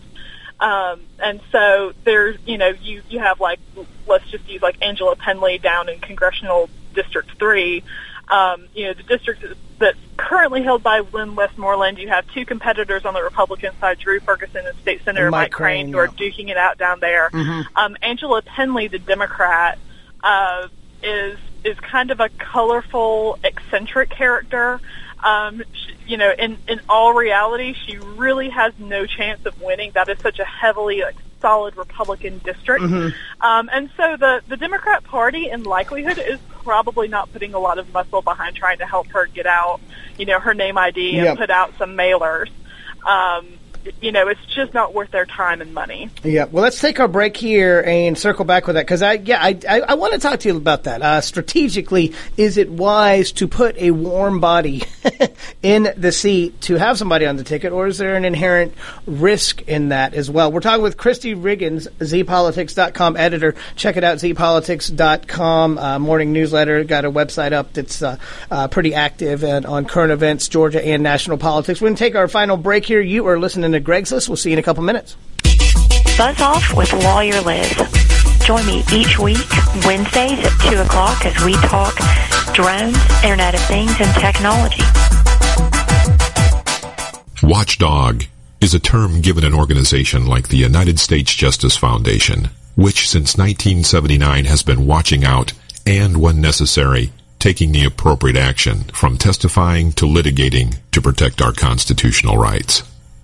Um, and so there's, you know, you, you have like, let's just use like Angela Pendley down in Congressional District 3. Um, you know, the district that's currently held by Lynn Westmoreland, you have two competitors on the Republican side, Drew Ferguson and State Senator And Mike Mike Crane, Crane, who are yeah. duking it out down there. Mhm. Um, Angela Pendley, the Democrat, uh, is is kind of a colorful, eccentric character. Um, sh you know, in in all reality, she really has no chance of winning. That is such a heavily like, solid Republican district. Mhm. Um, and so the the Democrat Party, in likelihood, is probably not putting a lot of muscle behind trying to help her get out, you know, her name ID and Yep. put out some mailers. Um, you know, it's just not worth their time and money. Yeah, well, let's take our break here and circle back with that because I, yeah, I, I, I want to talk to you about that. Uh, strategically, is it wise to put a warm body in the seat to have somebody on the ticket, or is there an inherent risk in that as well? We're talking with Christy Riggins, zpolitics.com editor. Check it out, zpolitics.com, uh, morning newsletter. Got a website up that's uh, uh, pretty active and on current events, Georgia and national politics. We're going to take our final break here. You are listening to Greg's List. We'll see you in a couple minutes. Buzz Off with Lawyer Liz. Join me each week, Wednesdays at 2 o'clock as we talk drones, Internet of Things, and technology. Watchdog is a term given an organization like the United States Justice Foundation, which since 1979 has been watching out and, when necessary, taking the appropriate action from testifying to litigating to protect our constitutional rights.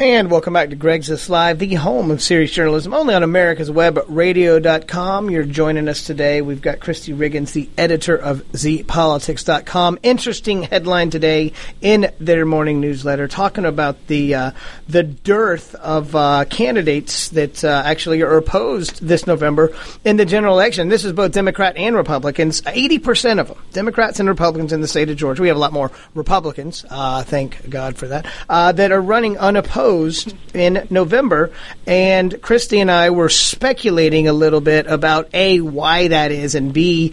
And welcome back to Greg's List Live, the home of serious journalism, only on americaswebradio.com. You're joining us today. We've got Kristi Riggins, the editor of zpolitics.com. Interesting headline today in their morning newsletter talking about the uh, the dearth of uh, candidates that uh, actually are opposed this November in the general election. This is both Democrat and Republicans. 80% of them, Democrats and Republicans in the state of Georgia. We have a lot more Republicans, uh, thank God for that, uh, that are running unopposed in November, and Christy and I were speculating a little bit about A, why that is, and B,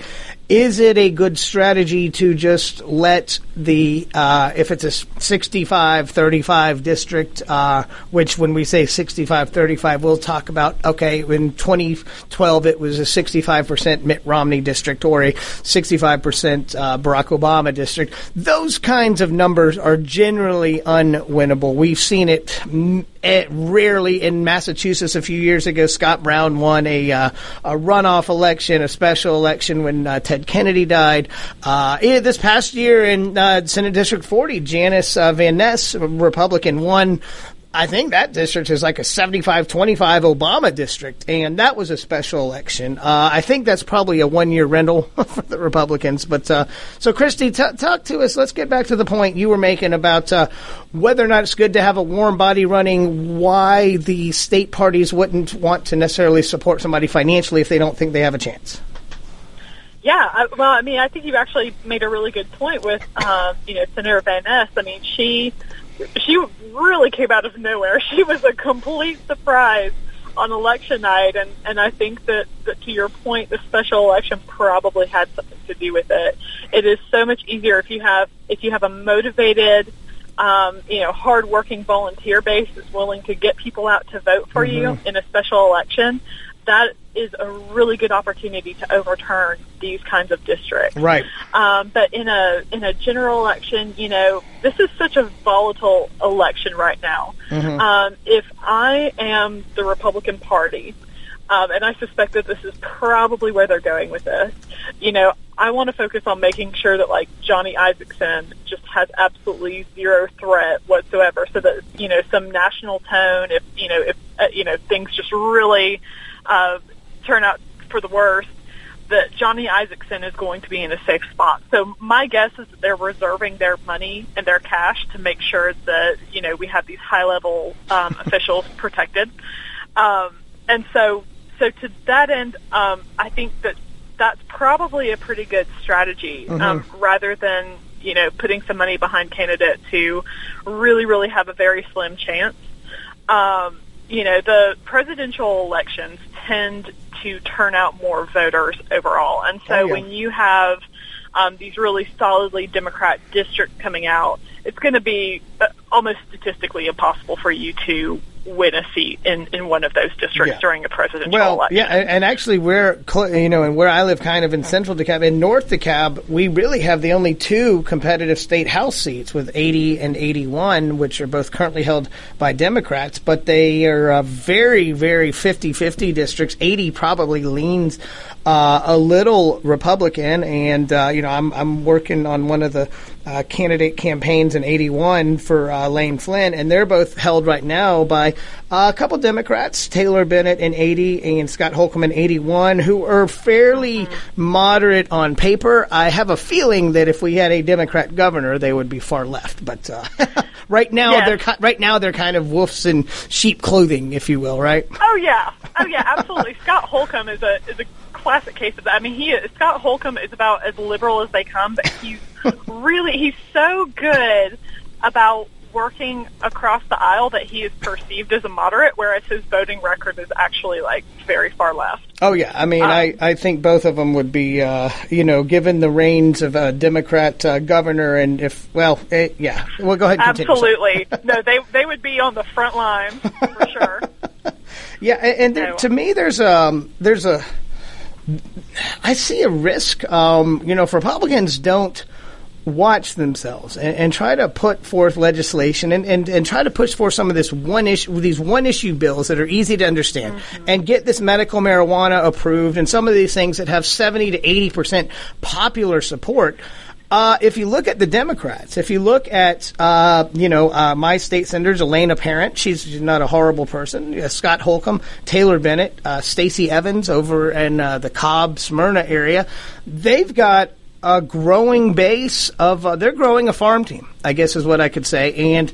is it a good strategy to just let the, uh, if it's a 65 35 district, uh, which when we say 65 35, we'll talk about, okay, in 2012 it was a 65% Mitt Romney district or a 65% uh, Barack Obama district. Those kinds of numbers are generally unwinnable. We've seen it mm, eh, rarely in Massachusetts a few years ago. Scott Brown won a, uh, a runoff election, a special election when uh, Ted Kennedy died. Uh, this past year in uh, Senate District 40, Janice uh, Van Ness, Republican, won. I think that district is like a 75 25 Obama district, and that was a special election. Uh, I think that's probably a one year rental for the Republicans. But uh, so, Kristi, t- talk to us. Let's get back to the point you were making about uh, whether or not it's good to have a warm body running, why the state parties wouldn't want to necessarily support somebody financially if they don't think they have a chance. Yeah, I, well, I mean, I think you've actually made a really good point with, um, you know, Senator Van Ness. I mean, she she really came out of nowhere. She was a complete surprise on election night, and and I think that, that to your point, the special election probably had something to do with it. It is so much easier if you have if you have a motivated. Um, you know, hardworking volunteer base that's willing to get people out to vote for you in a special election. That is a really good opportunity to overturn these kinds of districts. Right. Um, but in a in a general election, you know, this is such a volatile election right now. Mhm. Um, if I am the Republican Party, um, and I suspect that this is probably where they're going with this, you know, I want to focus on making sure that like Johnny Isakson just has absolutely zero threat whatsoever, so that you know some national tone. If you know if uh, you know things just really uh, turn out for the worst, that Johnny Isakson is going to be in a safe spot. So my guess is that they're reserving their money and their cash to make sure that you know we have these high level um, officials protected. Um, and so, so to that end, um, I think that that's probably a pretty good strategy, um, rather than you know putting some money behind candidates who really, really have a very slim chance. Um, you know, the presidential elections tend to turn out more voters overall, and so Oh, yeah. when you have um, these really solidly Democrat districts coming out, it's going to be uh, almost statistically impossible for you to win a seat in, in one of those districts Yeah. during a presidential Well, election. yeah, and, and actually, we're you know, and where I live, kind of in central DeKalb, in North DeKalb, we really have the only two competitive state house seats with 80 and 81, which are both currently held by Democrats, but they are uh, very, very 50-50 districts. 80 probably leans uh, a little Republican, and uh, you know, I'm I'm working on one of the uh, candidate campaigns in 81 for uh, Lane Flynn, and they're both held right now by uh, a couple Democrats, Taylor Bennett in 80 and Scott Holcomb in 81, who are fairly moderate on paper. I have a feeling that if we had a Democrat governor, they would be far left. But uh, right now, Yes. they're right now they're kind of wolves in sheep clothing, if you will, right? Oh yeah, oh yeah, absolutely. Scott Holcomb is a is a classic case of that. I mean, he is, Scott Holcomb is about as liberal as they come, but he's really he's so good about working across the aisle that he is perceived as a moderate, whereas his voting record is actually like very far left. Oh yeah, I mean, I, I think both of them would be, uh, you know, given the reins of a Democrat uh, governor, and if well, eh, yeah, well, go ahead. And. Absolutely, no, they they would be on the front line for sure. Yeah, a- and there, to me, there's um, there's a, I see a risk. Um, you know, if Republicans don't watch themselves and, and try to put forth legislation and, and, and try to push for some of this one issue, these one issue bills that are easy to understand and get this medical marijuana approved and some of these things that have 70 to 80 percent popular support. Uh, if you look at the Democrats, if you look at, uh, you know, uh, my state senators, Elena Parent, she's she's not a horrible person. Uh, Scott Holcomb, Taylor Bennett, uh, Stacey Evans over in uh, the Cobb, Smyrna area, they've got a growing base of, uh, they're growing a farm team, I guess is what I could say. And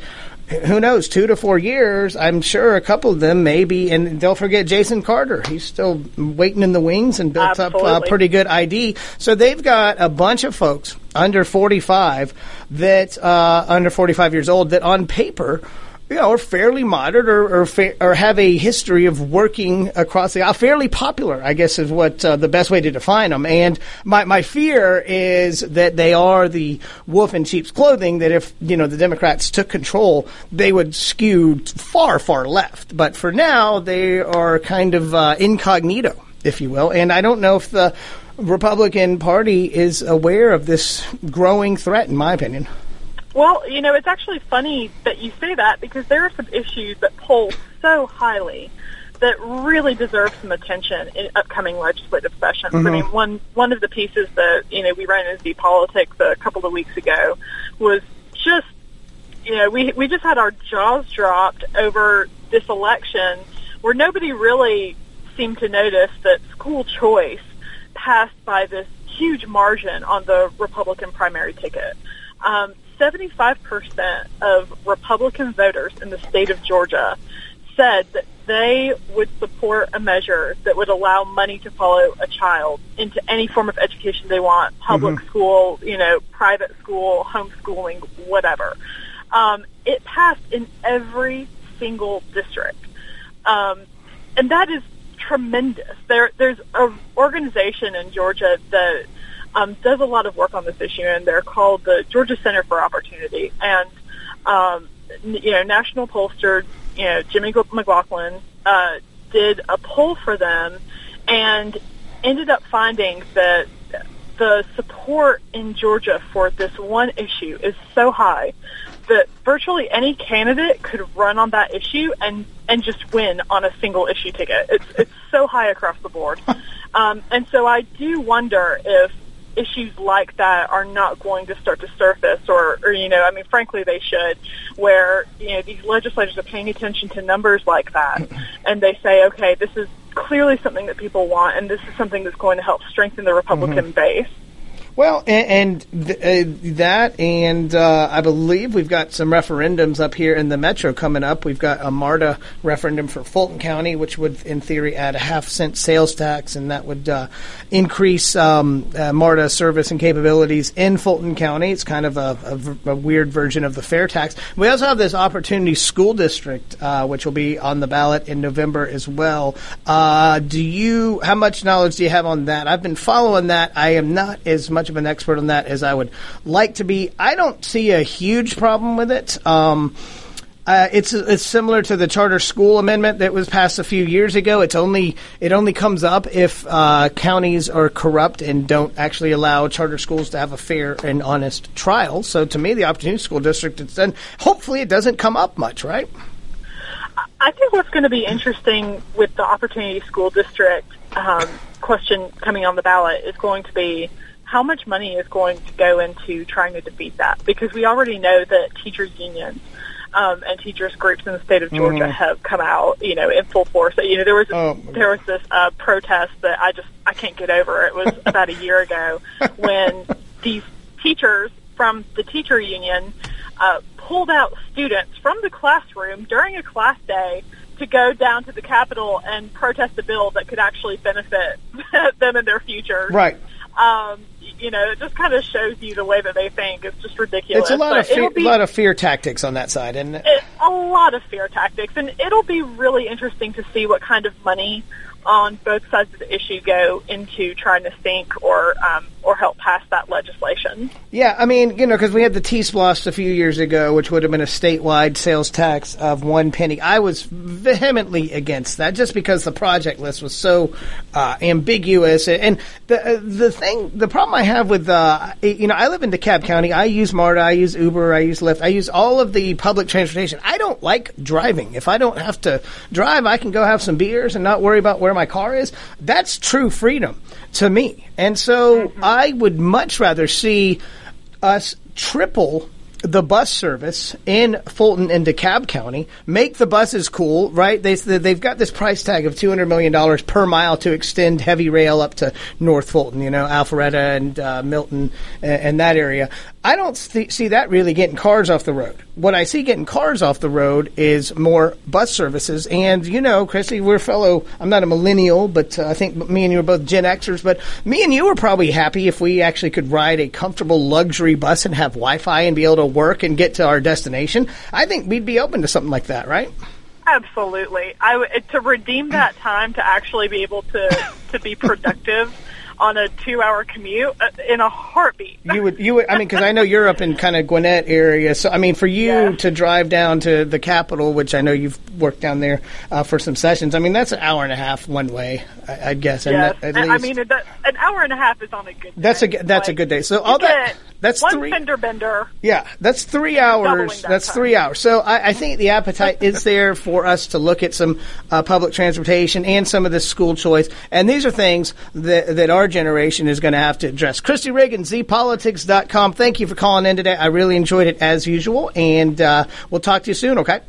who knows, two to four years, I'm sure a couple of them maybe, and don't forget Jason Carter. He's still waiting in the wings and built up a pretty good ID. So they've got a bunch of folks under 45 that, uh, under 45 years old, that on paper, you know, are fairly moderate or or, fa- or have a history of working across the aisle. Fairly popular, I guess, is what uh, the best way to define them. And my my fear is that they are the wolf in sheep's clothing. That if you know the Democrats took control, they would skew far far left. But for now, they are kind of uh, incognito, if you will. And I don't know if the Republican Party is aware of this growing threat. In my opinion. Well, you know, it's actually funny that you say that because there are some issues that poll so highly that really deserve some attention in upcoming legislative sessions. I Mhm. mean, one one of the pieces that you know we ran in Z Politics a couple of weeks ago was just you know we we just had our jaws dropped over this election where nobody really seemed to notice that school choice passed by this huge margin on the Republican primary ticket. Um, 75% of Republican voters in the state of Georgia said that they would support a measure that would allow money to follow a child into any form of education they want, public Mhm. school, you know, private school, homeschooling, whatever. Um, it passed in every single district. Um, and that is tremendous. There, there's an organization in Georgia that um, does a lot of work on this issue, and they're called the Georgia Center for Opportunity. And um, you know, national pollster, you know, Jimmy McLaughlin uh, did a poll for them, and ended up finding that the support in Georgia for this one issue is so high that virtually any candidate could run on that issue and and just win on a single issue ticket. It's it's so high across the board, um, and so I do wonder if issues like that are not going to start to surface, or, or you know, I mean, frankly, they should. Where you know these legislators are paying attention to numbers like that, and they say, okay, this is clearly something that people want, and this is something that's going to help strengthen the Republican Mhm. base. Well, and, and th- uh, that, and uh, I believe we've got some referendums up here in the metro coming up. We've got a MARTA referendum for Fulton County, which would, in theory, add a half cent sales tax, and that would uh, increase um, uh, MARTA service and capabilities in Fulton County. It's kind of a weird version of the fair tax. We also have this Opportunity School District, uh, which will be on the ballot in November as well. Uh, do you? How much knowledge do you have on that? I've been following that. I am not as much much of an expert on that as I would like to be. I don't see a huge problem with it. Um, uh, it's it's similar to the charter school amendment that was passed a few years ago. It's only it only comes up if uh, counties are corrupt and don't actually allow charter schools to have a fair and honest trial. So to me, the Opportunity School District, it's done. Hopefully, it doesn't come up much, right? I think what's going to be interesting with the Opportunity School District um, question coming on the ballot is going to be how much money is going to go into trying to defeat that because we already know that teachers unions um, and teachers groups in the state of Georgia Mhm. have come out, you know, in full force. You know, there was Oh, there was this uh, protest that I just I can't get over. It was about a year ago when these teachers from the teacher union uh, pulled out students from the classroom during a class day to go down to the Capitol and protest a bill that could actually benefit them in their future. Right. Um, you know, it just kind of shows you the way that they think. It's just ridiculous. It's a lot But of fear, be- lot of fear tactics on that side, and it, a lot of fear tactics, and it'll be really interesting to see what kind of money on both sides of the issue go into trying to sink or um, or help pass that legislation. Yeah, I mean, you know, because we had the T SPLOST a few years ago, which would have been a statewide sales tax of one penny. I was vehemently against that, just because the project list was so uh, ambiguous. And the the thing, the problem I have with, uh, you know, I live in DeKalb County. I use MARTA, I use Uber, I use Lyft, I use all of the public transportation. I don't like driving. If I don't have to drive, I can go have some beers and not worry about where my car is. That's true freedom to me. And so I would much rather see us triple the bus service in Fulton and DeKalb County, make the buses cool, right? They, they've got this price tag of $200 million per mile to extend heavy rail up to North Fulton, you know, Alpharetta and uh, Milton and, and that area. I don't th- see that really getting cars off the road. What I see getting cars off the road is more bus services. And, you know, Chrissy, we're fellow, I'm not a millennial, but uh, I think me and you are both Gen Xers, but me and you are probably happy if we actually could ride a comfortable luxury bus and have Wi Fi and be able to work and get to our destination. I think we'd be open to something like that, right? Absolutely, I w- to redeem that time to actually be able to to be productive on a two-hour commute uh, in a heartbeat. You would, you would, I mean, because I know you're up in kind of Gwinnett area. So, I mean, for you to drive down to the Capitol, which I know you've worked down there uh, for some sessions, I mean, that's an hour and a half one way, I, I'd guess. Yes, that- at and I mean it, an hour and a half is on a good. that's a that's a good day. So all that that's one three. fender bender. Yeah, that's three hours. that That's time. three hours. So I, I think the appetite is there for us to look at some uh, public transportation and some of this school choice. And these are things that, that our generation is going to have to address. Christy Riggins, zpolitics.com. Thank you for calling in today. I really enjoyed it as usual. And uh, we'll talk to you soon, okay?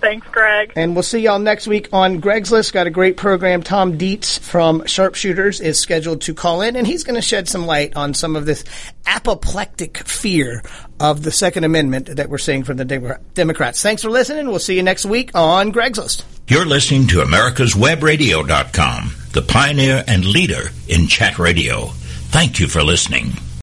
Thanks, Greg. And we'll see y'all next week on Greg's List. Got a great program. Tom Dietz from Sharpshooters is scheduled to call in, and he's going to shed some light on some of this apoplectic fear of the Second Amendment that we're seeing from the Dem- Democrats. Thanks for listening. We'll see you next week on Greg's List. You're listening to America'sWebRadio.com, the pioneer and leader in chat radio. Thank you for listening.